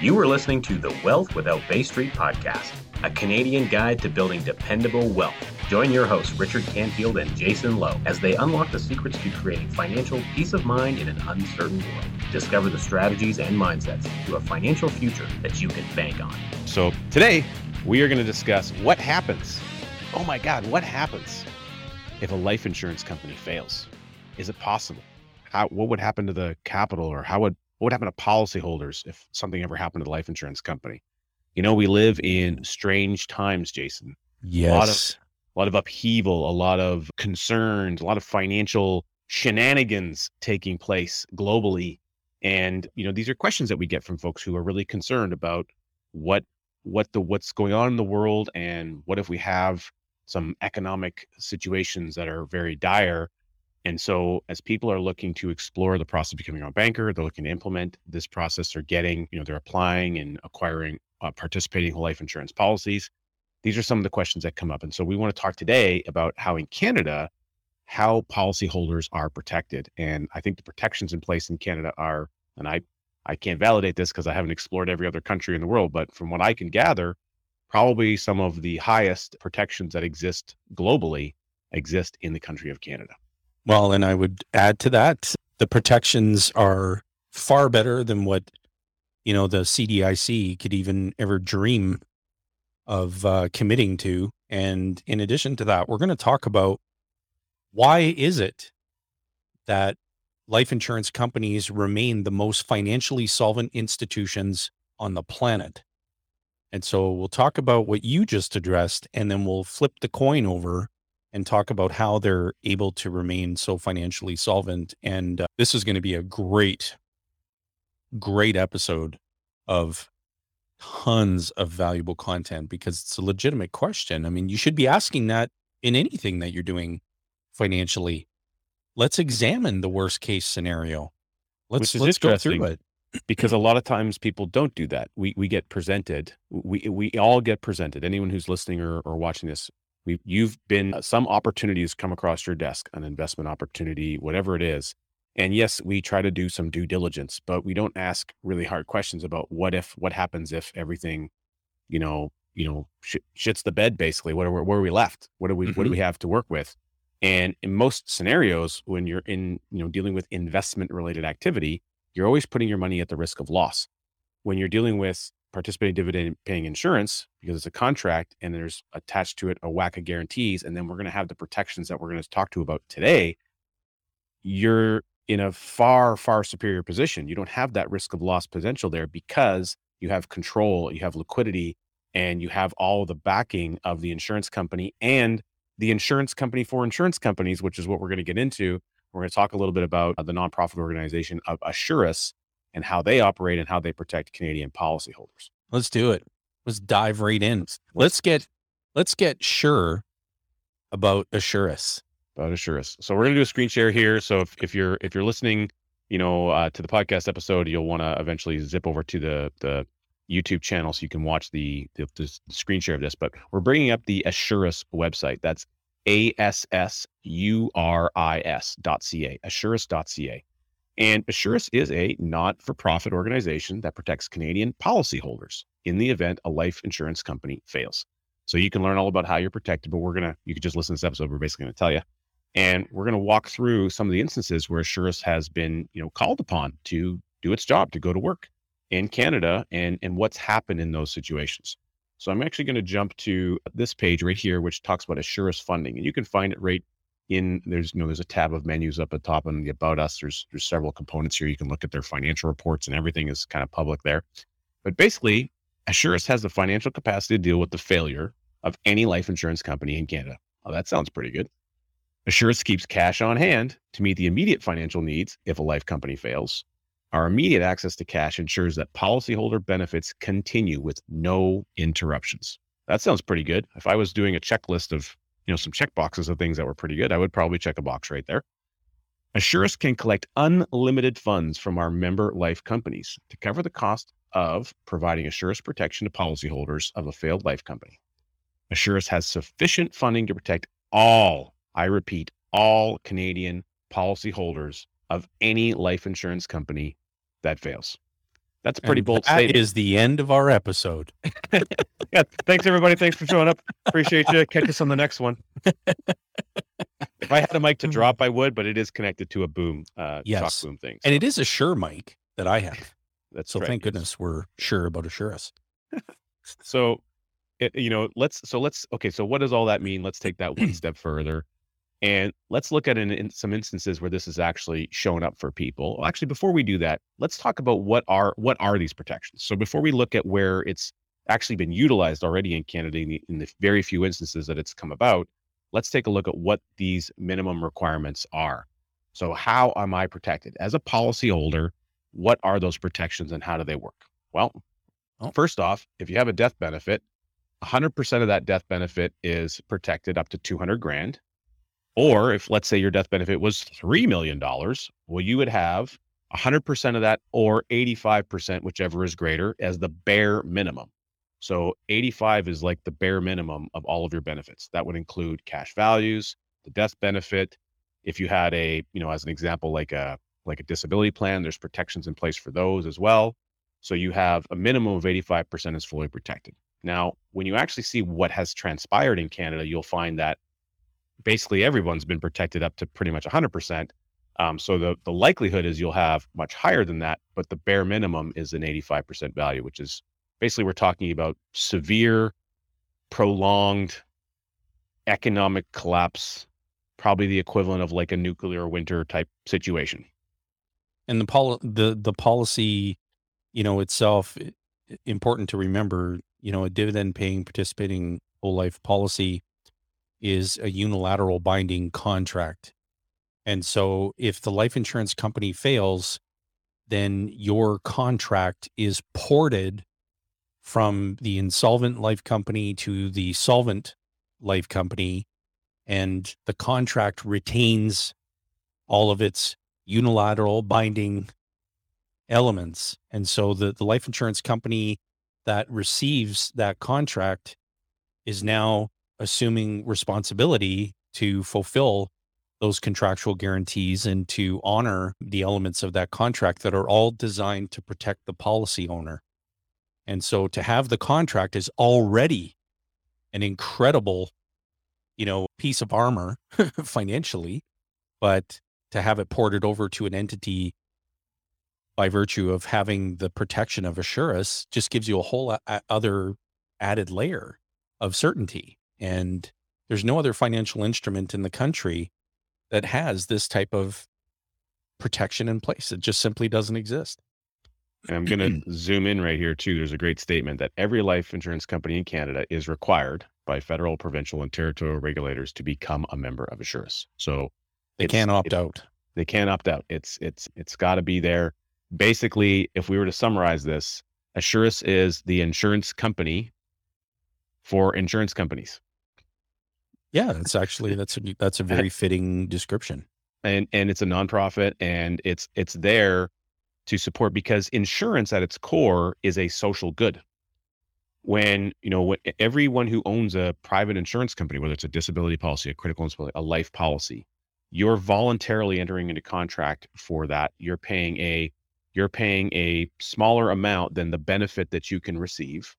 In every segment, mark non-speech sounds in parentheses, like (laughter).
You are listening to the Wealth Without Bay Street podcast, a Canadian guide to building dependable wealth. Join your hosts, Richard Canfield and Jayson Lowe, as they unlock the secrets to creating financial peace of mind in an uncertain world. Discover the strategies and mindsets to a financial future that you can bank on. So, today we are going to discuss what happens. Oh my God, what happens if a life insurance company fails? Is it possible? How, what would happen to the capital or how would what would happen to policyholders if something ever happened to the life insurance company? You know, we live in strange times, Jayson. Yes. A lot of, a lot of upheaval, a lot of concerns, a lot of financial shenanigans taking place globally. And, you know, these are questions that we get from folks who are really concerned about what what the what's going on in the world and what if we have some economic situations that are very dire and so as people are looking to explore the process of becoming a banker, they're looking to implement this process, they're getting, you know, they're applying and acquiring, uh, participating in life insurance policies. These are some of the questions that come up. And so we want to talk today about how in Canada, how policyholders are protected. And I think the protections in place in Canada are, and I, I can't validate this because I haven't explored every other country in the world, but from what I can gather, probably some of the highest protections that exist globally exist in the country of Canada. Well, and I would add to that the protections are far better than what you know the CDIC could even ever dream of uh, committing to. And in addition to that, we're going to talk about why is it that life insurance companies remain the most financially solvent institutions on the planet. And so we'll talk about what you just addressed, and then we'll flip the coin over and talk about how they're able to remain so financially solvent. And uh, this is going to be a great, great episode of tons of valuable content because it's a legitimate question. I mean, you should be asking that in anything that you're doing financially. Let's examine the worst case scenario. Let's let's go through it. Because a lot of times people don't do that. We we get presented. We we all get presented. Anyone who's listening or, or watching this we you've been uh, some opportunities come across your desk, an investment opportunity, whatever it is. And yes, we try to do some due diligence, but we don't ask really hard questions about what if, what happens if everything, you know, you know, sh- shits the bed. Basically, what are where are we left? What do we mm-hmm. what do we have to work with? And in most scenarios, when you're in, you know, dealing with investment related activity, you're always putting your money at the risk of loss. When you're dealing with participating dividend paying insurance because it's a contract and there's attached to it a whack of guarantees. And then we're going to have the protections that we're going to talk to about today. You're in a far, far superior position. You don't have that risk of loss potential there because you have control, you have liquidity, and you have all the backing of the insurance company and the insurance company for insurance companies, which is what we're going to get into. We're going to talk a little bit about the nonprofit organization of Assuris, and how they operate and how they protect Canadian policyholders. Let's do it. Let's dive right in. Let's get let's get sure about Assuris. About Assuris. So we're gonna do a screen share here. So if, if you're if you're listening, you know, uh, to the podcast episode, you'll want to eventually zip over to the the YouTube channel so you can watch the, the, the screen share of this. But we're bringing up the Assuris website. That's a s s u r i s dot c a. Assuris dot c a. And Assuris is a not for profit organization that protects Canadian policyholders in the event a life insurance company fails. So you can learn all about how you're protected, but we're going to, you can just listen to this episode. We're basically going to tell you. And we're going to walk through some of the instances where Assuris has been, you know, called upon to do its job, to go to work in Canada and, and what's happened in those situations. So I'm actually going to jump to this page right here, which talks about Assuris funding. And you can find it right in there's you know there's a tab of menus up at top and the about us there's there's several components here. You can look at their financial reports and everything is kind of public there. But basically assuris has the financial capacity to deal with the failure of any life insurance company in canada. Oh that sounds pretty good. Assuris keeps cash on hand to meet the immediate financial needs if a life company fails. Our immediate access to cash ensures that policyholder benefits continue with no interruptions. That sounds pretty good. If i was doing a checklist of you know, some check boxes of things that were pretty good, I would probably check a box right there. Assuris can collect unlimited funds from our member life companies to cover the cost of providing Assuris protection to policyholders of a failed life company. Assuris has sufficient funding to protect all, I repeat, all Canadian policyholders of any life insurance company that fails. That's a pretty And bold that statement. is the end of our episode. (laughs) yeah. Thanks everybody. Thanks for showing up. Appreciate you. Catch us on the next one. (laughs) if I had a mic to drop, I would, but it is connected to a boom, uh, Yes. shock boom thing. And it is a Shure mic that I have. that's So right, thank goodness we're sure about Assuris. (laughs) So, it, you know, let's so let's okay. So, what does all that mean? Let's take that one (clears throat) step further, and let's look at an, in some instances where this is actually shown up for people. Well, actually, before we do that, let's talk about what are what are these protections. So, before we look at where it's actually been utilized already in Canada in the, in the very few instances that it's come about, let's take a look at what these minimum requirements are. So, how am I protected as a policyholder? What are those protections and how do they work? Well, Oh. first off, if you have a death benefit, 100% of that death benefit is protected up to 200 grand. Or if, let's say, your death benefit was $3 million, well, you would have 100% of that or 85%, whichever is greater, as the bare minimum. So 85 is like the bare minimum of all of your benefits. That would include cash values, the death benefit. If you had a, you know, as an example, like a like a disability plan, there's protections in place for those as well. So you have a minimum of 85% is fully protected. Now, when you actually see what has transpired in Canada, you'll find that basically everyone's been protected up to pretty much 100%. Um, so the, the likelihood is you'll have much higher than that, but the bare minimum is an 85% value, which is basically we're talking about severe, prolonged economic collapse, probably the equivalent of like a nuclear winter type situation. And the pol- the the policy, you know, itself important to remember, you know, a dividend paying participating whole life policy is a unilateral binding contract. And so if the life insurance company fails, then your contract is ported from the insolvent life company to the solvent life company and the contract retains all of its unilateral binding elements. And so the, the life insurance company that receives that contract is now assuming responsibility to fulfill those contractual guarantees and to honor the elements of that contract that are all designed to protect the policy owner. And so to have the contract is already an incredible, you know, piece of armor (laughs) financially, but to have it ported over to an entity by virtue of having the protection of Assuris just gives you a whole a- other added layer of certainty. And there's no other financial instrument in the country that has this type of protection in place. It just simply doesn't exist. And I'm going to (clears throat) zoom in right here too. There's a great statement that every life insurance company in Canada is required by federal, provincial, and territorial regulators to become a member of Assuris. So They can't opt it- out. they can't opt out. It's it's it's got to be there. Basically, if we were to summarize this, Assuris is the insurance company for insurance companies. Yeah, that's actually that's a that's a (laughs) very fitting description. and and it's a nonprofit and it's it's there to support because insurance at its core is a social good when you know when, everyone who owns a private insurance company whether it's a disability policy a critical illness policy a life policy you're voluntarily entering into contract for that you're paying a you're paying a smaller amount than the benefit that you can receive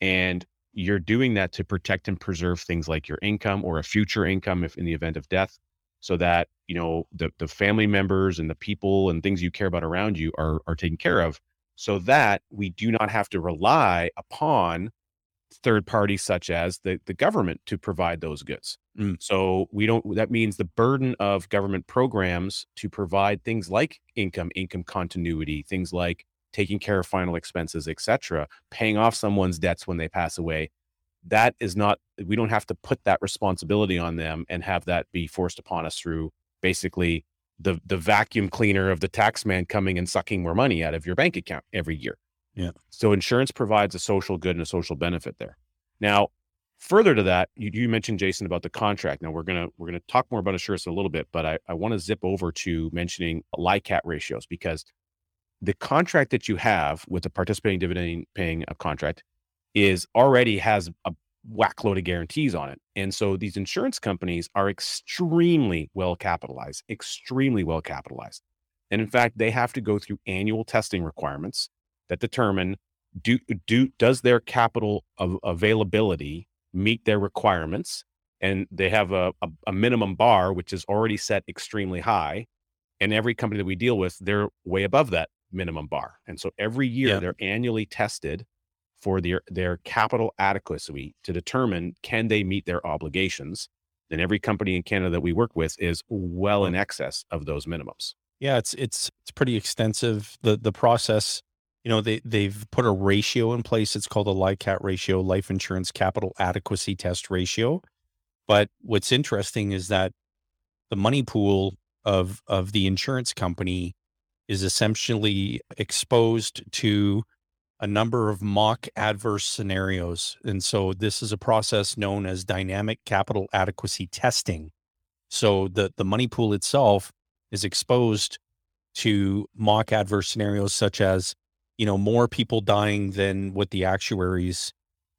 and you're doing that to protect and preserve things like your income or a future income if in the event of death so that you know the the family members and the people and things you care about around you are are taken care of so that we do not have to rely upon third parties such as the the government to provide those goods Mm. so we don't that means the burden of government programs to provide things like income income continuity things like taking care of final expenses etc paying off someone's debts when they pass away that is not we don't have to put that responsibility on them and have that be forced upon us through basically the the vacuum cleaner of the tax man coming and sucking more money out of your bank account every year. Yeah. So insurance provides a social good and a social benefit there. Now, further to that, you, you mentioned Jayson about the contract. Now we're gonna we're gonna talk more about insurance in a little bit, but I, I want to zip over to mentioning LICAT ratios because the contract that you have with the participating dividend paying a contract is already has a whack load of guarantees on it. And so these insurance companies are extremely well capitalized, extremely well capitalized. And in fact, they have to go through annual testing requirements that determine do do does their capital av- availability meet their requirements and they have a, a, a minimum bar which is already set extremely high and every company that we deal with they're way above that minimum bar and so every year Yeah. they're annually tested for their their capital adequacy to determine can they meet their obligations and every company in canada that we work with is well in excess of those minimums Yeah, it's it's it's pretty extensive. The the process, you know, they they've put a ratio in place. It's called a LICAT ratio, life insurance capital adequacy test ratio. But what's interesting is that the money pool of of the insurance company is essentially exposed to a number of mock adverse scenarios. And so this is a process known as dynamic capital adequacy testing. So the the money pool itself is exposed to mock adverse scenarios such as you know more people dying than what the actuaries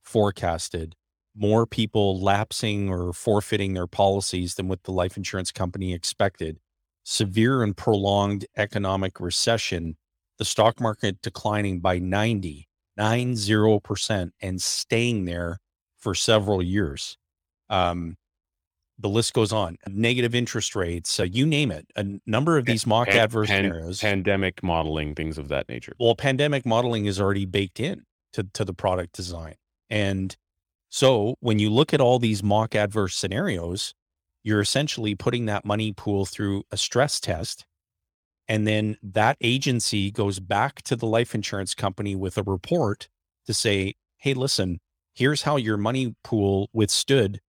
forecasted more people lapsing or forfeiting their policies than what the life insurance company expected severe and prolonged economic recession the stock market declining by 90 90% and staying there for several years um, the list goes on. Negative interest rates, uh, you name it. A number of these mock Pan- adverse pan- scenarios. pandemic modeling things of that nature well, pandemic modeling is already baked in to, to the product design. And so when you look at all these mock adverse scenarios, you're essentially putting that money pool through a stress test. And then that agency goes back to the life insurance company with a report to say, hey, listen, here's how your money pool withstood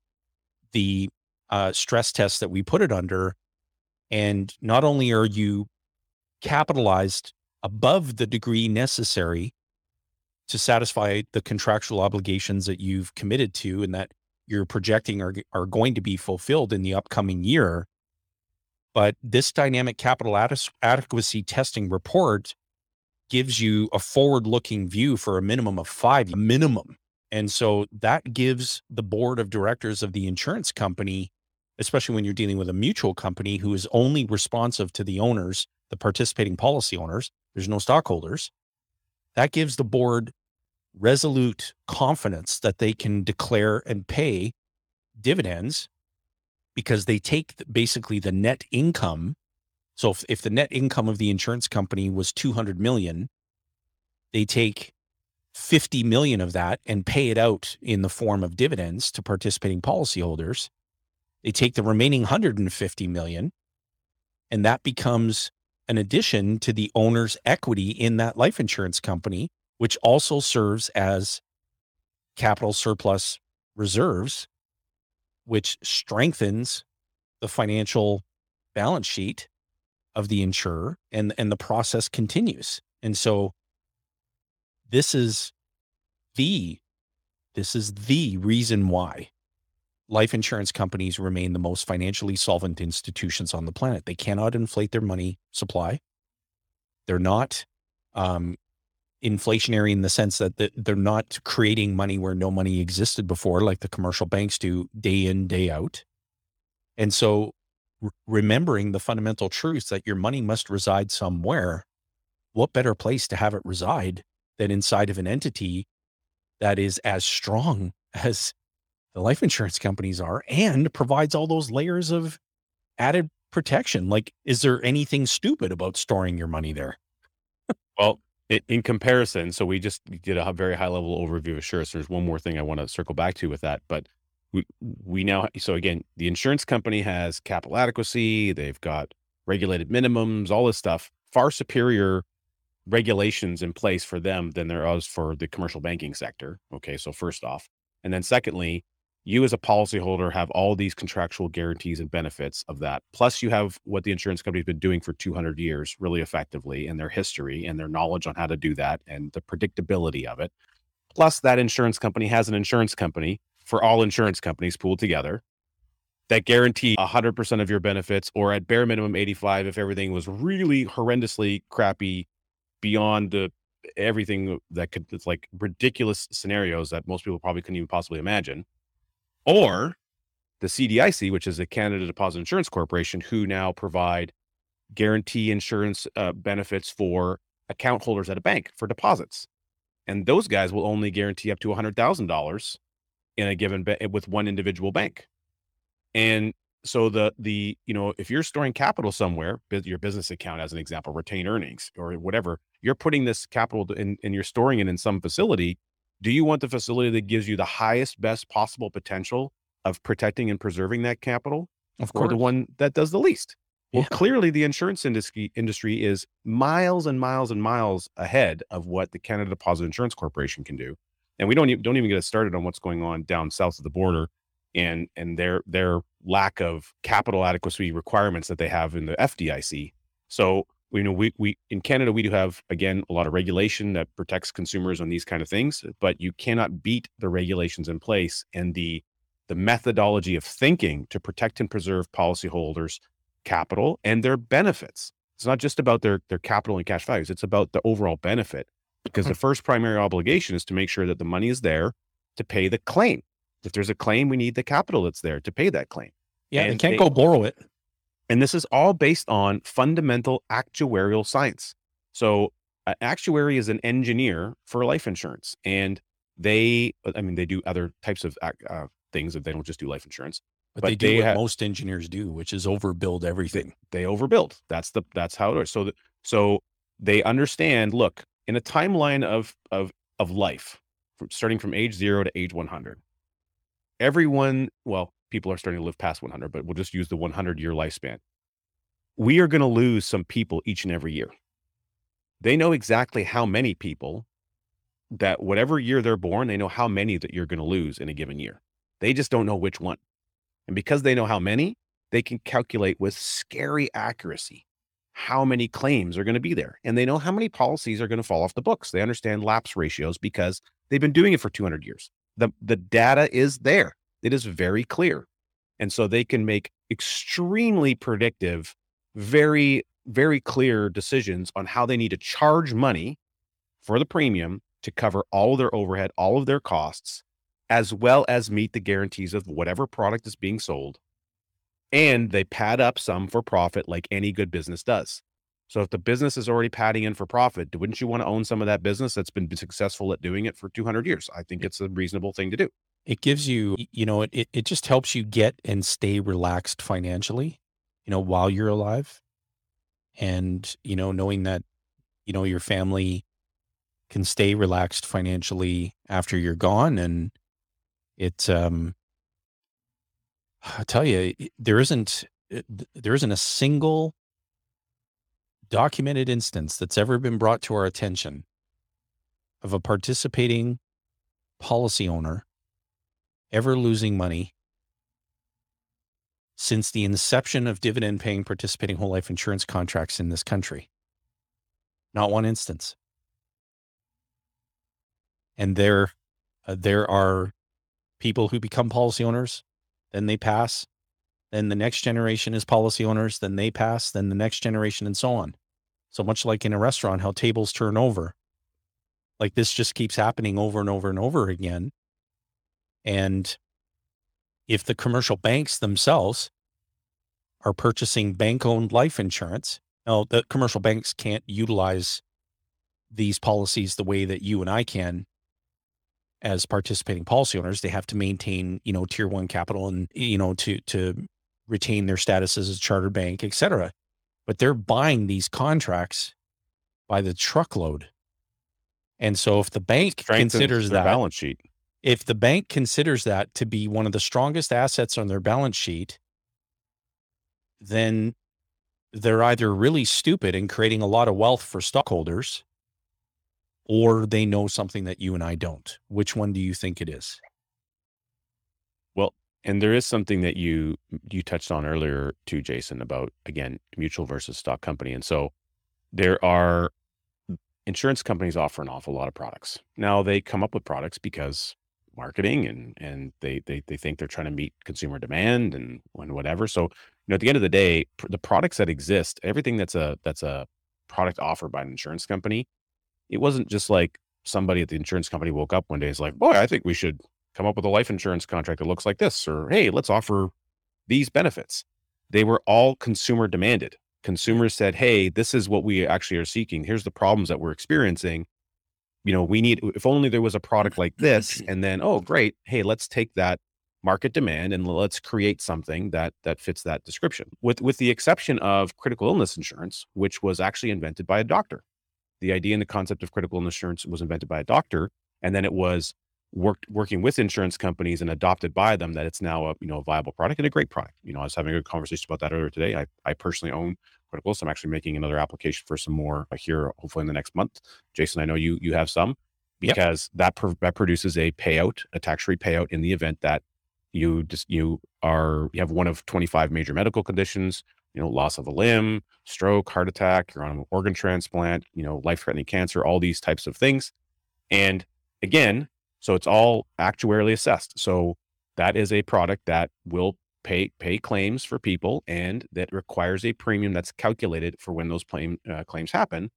the uh, stress test that we put it under. And not only are you capitalized above the degree necessary to satisfy the contractual obligations that you've committed to and that you're projecting are, are going to be fulfilled in the upcoming year. But this dynamic capital ade- adequacy testing report gives you a forward looking view for a minimum of five, a minimum. And so that gives the board of directors of the insurance company, especially when you're dealing with a mutual company who is only responsive to the owners, the participating policy owners, there's no stockholders. That gives the board resolute confidence that they can declare and pay dividends because they take basically the net income. So if, if the net income of the insurance company was 200 million, they take 50 million of that and pay it out in the form of dividends to participating policyholders. They take the remaining 150 million and that becomes an addition to the owner's equity in that life insurance company, which also serves as capital surplus reserves, which strengthens the financial balance sheet of the insurer and, and the process continues. And so this is the this is the reason why life insurance companies remain the most financially solvent institutions on the planet. They cannot inflate their money supply. They're not um, inflationary in the sense that they're not creating money where no money existed before, like the commercial banks do day in, day out. And so, remembering the fundamental truths that your money must reside somewhere, what better place to have it reside than inside of an entity that is as strong (laughs) as the life insurance companies are and provides all those layers of added protection. Like, is there anything stupid about storing your money there? Well, i- in comparison, so we just did a very high level overview of Assuris. There's one more thing I want to circle back to with that, but we we now so again, the insurance company has capital adequacy. They've got regulated minimums, all this stuff. Far superior regulations in place for them than there is for the commercial banking sector. Okay, so first off, and then secondly, you as a policyholder have all these contractual guarantees and benefits of that. Plus, you have what the insurance company's been doing for 200 years really effectively and their history and their knowledge on how to do that and the predictability of it. Plus, that insurance company has an insurance company for all insurance companies pooled together that guarantee 100% of your benefits or at bare minimum 85 if everything was really horrendously crappy beyond the everything that could it's like ridiculous scenarios that most people probably couldn't even possibly imagine or the CDIC, which is the Canada Deposit Insurance Corporation, who now provide guarantee insurance uh, benefits for account holders at a bank for deposits. And those guys will only guarantee up to $100,000 in a given ba- with one individual bank. And so the the you know if you're storing capital somewhere your business account as an example retain earnings or whatever you're putting this capital in and you're storing it in some facility do you want the facility that gives you the highest best possible potential of protecting and preserving that capital Of or course. the one that does the least well Yeah. clearly the insurance industry industry is miles and miles and miles ahead of what the canada deposit insurance corporation can do and we don't even, don't even get us started on what's going on down south of the border and and their their lack of capital adequacy requirements that they have in the FDIC. So we know we we in Canada we do have again a lot of regulation that protects consumers on these kind of things, but you cannot beat the regulations in place and the the methodology of thinking to protect and preserve policyholders' capital and their benefits. It's not just about their their capital and cash values; it's about the overall benefit. Because hmm. the first primary obligation is to make sure that the money is there to pay the claim. If there's a claim, we need the capital that's there to pay that claim. Yeah, they can't they- go borrow it. And this is all based on fundamental actuarial science. So, an actuary is an engineer for life insurance, and they, I mean, they do other types of uh, things. If they don't just do life insurance, But, but they do they what ha- most engineers do, which is overbuild everything. they overbuild. That's the that's how it is. So, the, so they understand. Look, in a timeline of of of life, from starting from age zero to age one hundred, everyone, well, people are starting to live past one hundred, but we'll just use the one hundred year lifespan. We are going to lose some people each and every year. They know exactly how many people that whatever year they're born, they know how many that you're going to lose in a given year. They just don't know which one. And because they know how many, they can calculate with scary accuracy how many claims are going to be there. And they know how many policies are going to fall off the books. They understand lapse ratios because they've been doing it for 200 years. The, the data is there, it is very clear. And so they can make extremely predictive, very, very clear decisions on how they need to charge money for the premium to cover all of their overhead, all of their costs, as well as meet the guarantees of whatever product is being sold and they pad up some for profit like any good business does. So if the business is already padding in for profit, wouldn't you want to own some of that business that's been successful at doing it for 200 years? I think it's a reasonable thing to do. It gives you, you know, it, it, just helps you get and stay relaxed financially, you know, while you're alive. And, you know, knowing that, you know, your family can stay relaxed financially after you're gone. And it, um, I tell you, there isn't, there isn't a single documented instance that's ever been brought to our attention of a participating policy owner ever losing money since the inception of dividend paying participating whole life insurance contracts in this country. Not one instance. And there, uh, there are people who become policy owners, then they pass, then the next generation is policy owners, then they pass, then the next generation, and so on. So much like in a restaurant, how tables turn over. Like this just keeps happening over and over and over again. And if the commercial banks themselves are purchasing bank owned life insurance, now the commercial banks can't utilize these policies the way that you and I can as participating policy owners. They have to maintain, you know, tier one capital and, you know, to, to retain their status as a charter bank, et cetera. But they're buying these contracts by the truckload. And so if the bank Strengthens considers that balance sheet. If the bank considers that to be one of the strongest assets on their balance sheet, then they're either really stupid and creating a lot of wealth for stockholders, or they know something that you and I don't. Which one do you think it is? Well, and there is something that you you touched on earlier too, Jayson, about again mutual versus stock company. And so there are insurance companies offer an awful lot of products. Now they come up with products because marketing and and they they they think they're trying to meet consumer demand and and whatever. So you know at the end of the day, pr- the products that exist, everything that's a that's a product offered by an insurance company, it wasn't just like somebody at the insurance company woke up one day is like, boy, I think we should come up with a life insurance contract that looks like this, or hey, let's offer these benefits. They were all consumer demanded. consumers said, "Hey, this is what we actually are seeking. Here's the problems that we're experiencing. You know, we need if only there was a product like this." Mm-hmm. And then, oh, great. Hey, let's take that market demand and let's create something that that fits that description. With with the exception of critical illness insurance, which was actually invented by a doctor. The idea and the concept of critical illness insurance was invented by a doctor, and then it was worked working with insurance companies and adopted by them that it's now a you know a viable product and a great product. You know, I was having a conversation about that earlier today. I I personally own critical, so I'm actually making another application for some more uh, here hopefully in the next month. Jayson, I know you you have some because yep. that pro- that produces a payout, a tax free payout in the event that you just you are you have one of 25 major medical conditions you know loss of a limb stroke heart attack you're on an organ transplant you know life threatening cancer all these types of things and again so it's all actuarially assessed. So that is a product that will pay pay claims for people and that requires a premium that's calculated for when those claim, uh, claims happen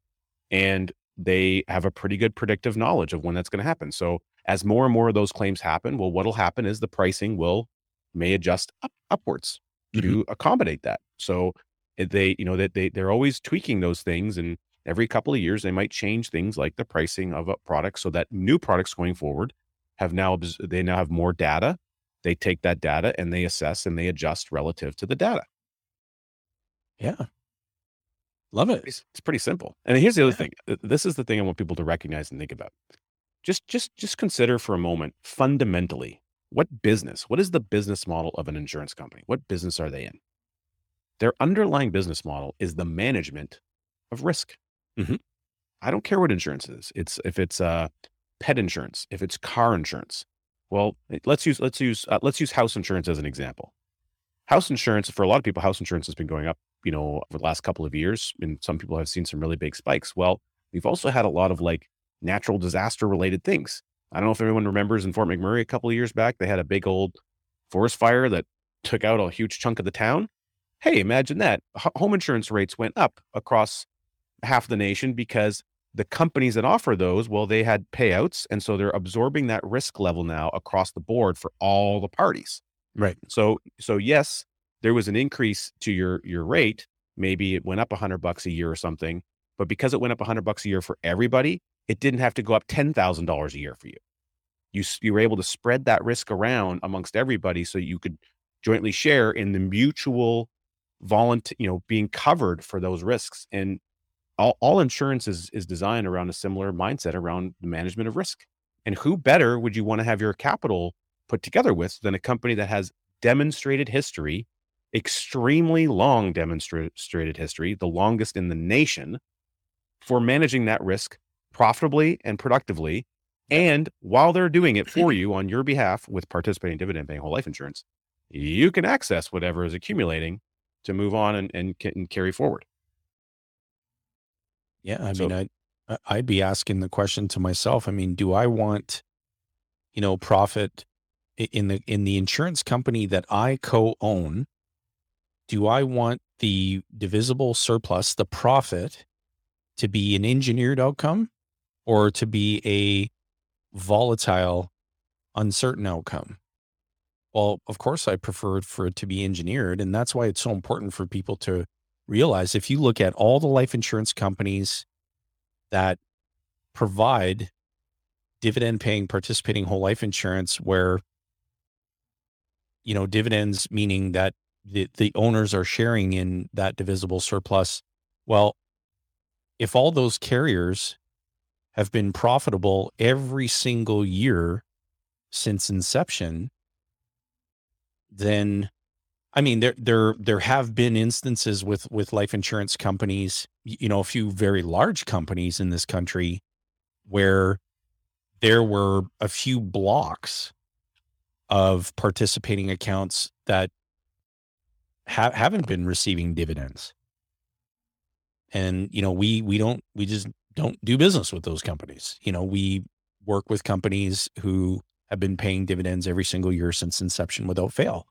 and they have a pretty good predictive knowledge of when that's going to happen so as more and more of those claims happen well what'll happen is the pricing will may adjust up, upwards mm-hmm. to accommodate that so they you know that they they're always tweaking those things and every couple of years they might change things like the pricing of a product so that new products going forward have now they now have more data they take that data and they assess and they adjust relative to the data. Yeah. Love it. It's, it's pretty simple. And here's the other thing this is the thing i want people to recognize and think about. Just just just consider for a moment fundamentally what business what is the business model of an insurance company? What business are they in? Their underlying business model is the management of risk. Mm-hmm. I don't care what insurance is. It's if it's uh, pet insurance, if it's car insurance. Well, let's use let's use uh, let's use house insurance as an example. House insurance for a lot of people, house insurance has been going up, you know, over the last couple of years, and some people have seen some really big spikes. Well, we've also had a lot of like natural disaster related things. I don't know if everyone remembers in Fort McMurray a couple of years back, they had a big old forest fire that took out a huge chunk of the town. Hey, imagine that. H- home insurance rates went up across half the nation because the companies that offer those, well, they had payouts. And so they're absorbing that risk level now across the board for all the parties. Right. So, so yes, there was an increase to your, your rate. Maybe it went up a hundred bucks a year or something, but because it went up a hundred bucks a year for everybody, it didn't have to go up $10,000 a year for you. You, you were able to spread that risk around amongst everybody so you could jointly share in the mutual volunteer, you know, being covered for those risks. And all, all insurance is is designed around a similar mindset around the management of risk. And who better would you want to have your capital put together with than a company that has demonstrated history, extremely long demonstrated history, the longest in the nation, for managing that risk profitably and productively. And while they're doing it for (clears throat) you on your behalf with participating dividend paying whole life insurance, you can access whatever is accumulating to move on and, and, and carry forward. Yeah, I So, mean, I'd I'd be asking the question to myself. I mean, do I want, you know, profit in the in the insurance company that I co-own? Do I want the divisible surplus, the profit, to be an engineered outcome or to be a volatile, uncertain outcome? Well, of course, I prefer for it to be engineered, and that's why it's so important for people to realize if you look at all the life insurance companies that provide dividend paying participating whole life insurance where you know dividends meaning that the, the owners are sharing in that divisible surplus well if all those carriers have been profitable every single year since inception then I mean, there there there have been instances with with life insurance companies, you know, a few very large companies in this country where there were a few blocks of participating accounts that ha- haven't been receiving dividends. And you know, we we don't we just don't do business with those companies. You know, we work with companies who have been paying dividends every single year since inception without fail.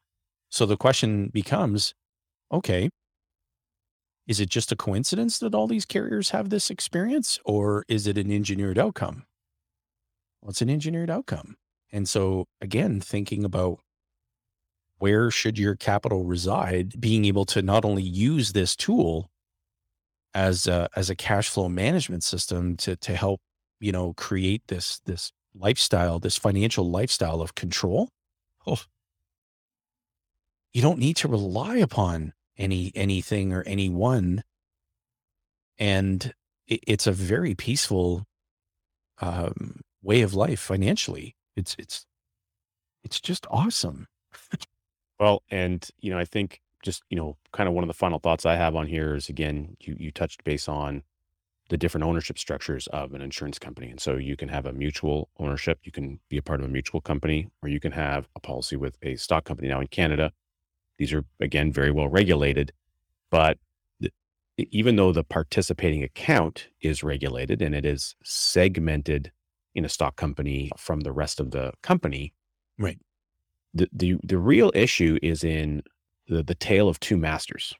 So the question becomes okay, is it just a coincidence that all these carriers have this experience, or is it an engineered outcome? Well, it's an engineered outcome. And so, again, thinking about where should your capital reside, being able to not only use this tool, as a, as a cash flow management system to to help you know create this this lifestyle, this financial lifestyle of control. Oh, you don't need to rely upon any anything or anyone, and it, it's a very peaceful um, way of life financially. It's it's it's just awesome. (laughs) Well, and you know, I think just you know, kind of one of the final thoughts I have on here is again, you you touched base on the different ownership structures of an insurance company, and so you can have a mutual ownership, you can be a part of a mutual company, or you can have a policy with a stock company. Now in Canada, these are again very well regulated, but even though the participating account is regulated and it is segmented in a stock company from the rest of the company, Right. the the the real issue is in the the tale of two masters.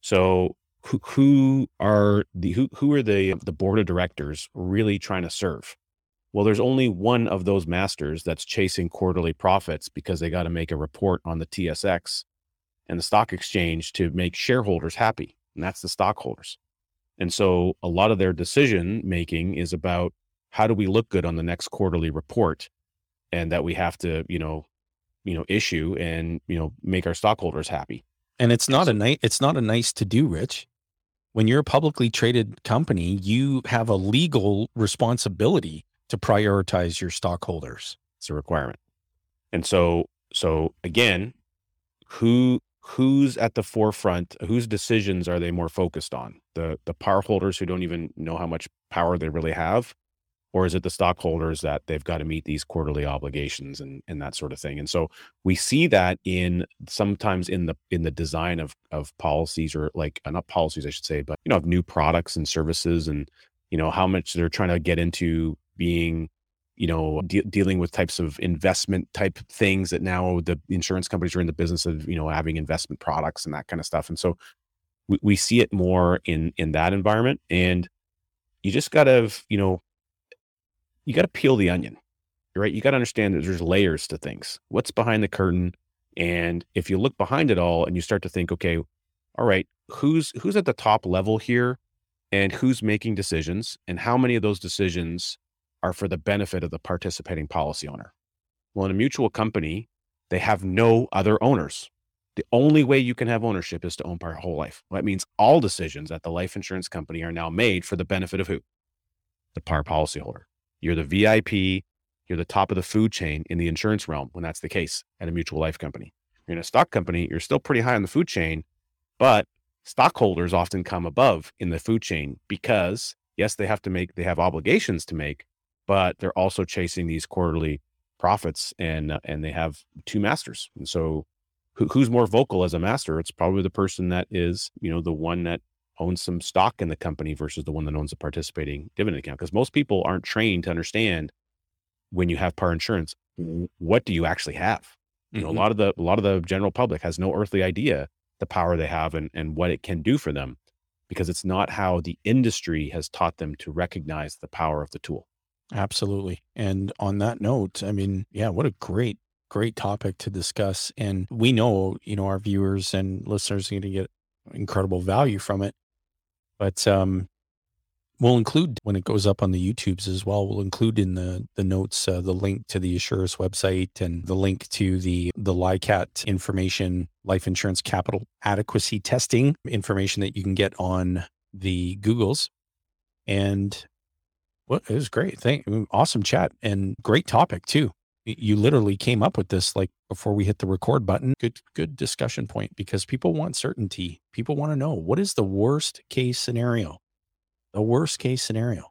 So who who are the who who are the the board of directors really trying to serve? Well, there's only one of those masters that's chasing quarterly profits because they got to make a report on the TSX and the stock exchange to make shareholders happy, and that's the stockholders. And so a lot of their decision making is about how do we look good on the next quarterly report and that we have to, you know, you know, issue and, you know, make our stockholders happy. And it's not a nice it's not a nice to do, Rich. When you're a publicly traded company, you have a legal responsibility to prioritize your stockholders. It's a requirement. And so so again, who who's at the forefront, whose decisions are they more focused on? The the power holders who don't even know how much power they really have or is it the stockholders that they've got to meet these quarterly obligations and and that sort of thing and so we see that in sometimes in the in the design of of policies or like uh, not policies i should say but you know of new products and services and you know how much they're trying to get into being you know de- dealing with types of investment type things that now the insurance companies are in the business of you know having investment products and that kind of stuff and so we, we see it more in in that environment and you just gotta you know you got to peel the onion, right? You got to understand that there's layers to things. What's behind the curtain? And if you look behind it all and you start to think, okay, all right, who's who's at the top level here and who's making decisions and how many of those decisions are for the benefit of the participating policy owner? Well, in a mutual company, they have no other owners. The only way you can have ownership is to own part whole life. Well, that means all decisions at the life insurance company are now made for the benefit of who? The par policyholder. You're the VIP. You're the top of the food chain in the insurance realm when that's the case at a mutual life company. You're in a stock company, you're still pretty high on the food chain, but stockholders often come above in the food chain because yes, they have to make, they have obligations to make, but they're also chasing these quarterly profits and, uh, and they have two masters. And so who, who's more vocal as a master? It's probably the person that is, you know, the one that owns some stock in the company versus the one that owns a participating dividend account. Because most people aren't trained to understand when you have par insurance, what do you actually have? You know, mm-hmm. a lot of the a lot of the general public has no earthly idea the power they have and, and what it can do for them because it's not how the industry has taught them to recognize the power of the tool. Absolutely. And on that note, I mean, yeah, what a great, great topic to discuss. And we know, you know, our viewers and listeners are going to get incredible value from it. But um, we'll include when it goes up on the YouTubes as well. We'll include in the the notes uh, the link to the Assuris website and the link to the the LICAT information, life insurance capital adequacy testing information that you can get on the Googles. And well, it was great. Thank awesome chat and great topic too. You literally came up with this like before we hit the record button. Good, good discussion point because people want certainty. People want to know what is the worst case scenario, the worst case scenario.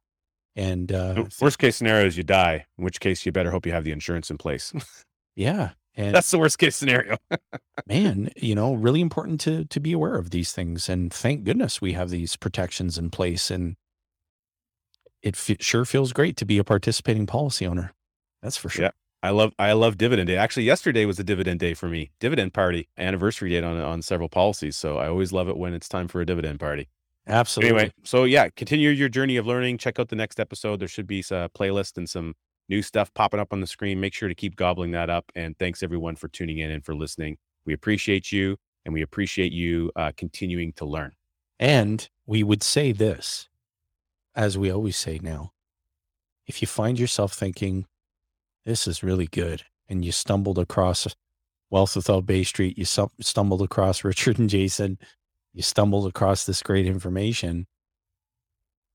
And uh, worst case scenario is you die, in which case you better hope you have the insurance in place. (laughs) yeah. And that's the worst case scenario. (laughs) man, you know, really important to to be aware of these things. And thank goodness we have these protections in place. And it f- sure feels great to be a participating policy owner. That's for sure. Yeah. I love I love dividend day. Actually, yesterday was a dividend day for me. Dividend party, anniversary date on on several policies. So I always love it when it's time for a dividend party. Absolutely. Anyway, so yeah, continue your journey of learning. Check out the next episode. There should be a playlist and some new stuff popping up on the screen. Make sure to keep gobbling that up. And thanks everyone for tuning in and for listening. We appreciate you, and we appreciate you uh, continuing to learn. And we would say this, as we always say now if you find yourself thinking, this is really good, and you stumbled across Wealth Without Bay Street, you stumbled across (laughs) Richard and Jayson, you stumbled across this great information.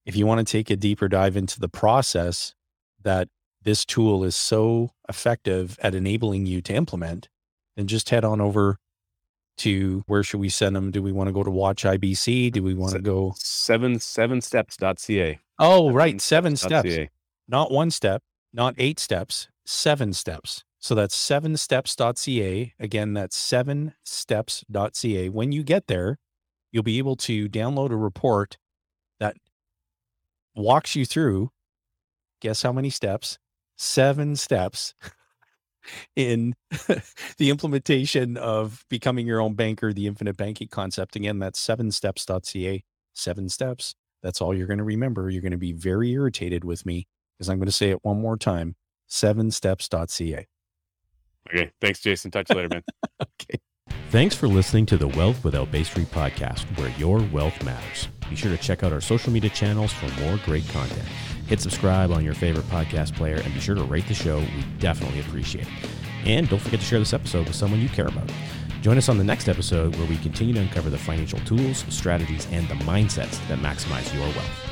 If you want to take a deeper dive into the process that this tool is so effective at enabling you to implement, then just head on over to where should we send them? Do we want to go to Watch IBC? Do we want to go seven seven steps.ca? Oh, right, seven steps, not one step, not eight steps, seven steps. So that's seven steps.ca. Again, that's seven steps.ca. When you get there, you'll be able to download a report that walks you through. Guess how many steps? Seven steps (laughs) in (laughs) the implementation of becoming your own banker, the infinite banking concept. Again, that's seven steps.ca, seven steps. That's all you're going to remember. You're going to be very irritated with me because I'm going to say it one more time seven steps.ca. Okay. Thanks, Jayson. Talk to you later, man. (laughs) okay. Thanks for listening to the Wealth Without Bay Street podcast, where your wealth matters. Be sure to check out our social media channels for more great content. Hit subscribe on your favorite podcast player and be sure to rate the show. We definitely appreciate it. And don't forget to share this episode with someone you care about. Join us on the next episode where we continue to uncover the financial tools, strategies, and the mindsets that maximize your wealth.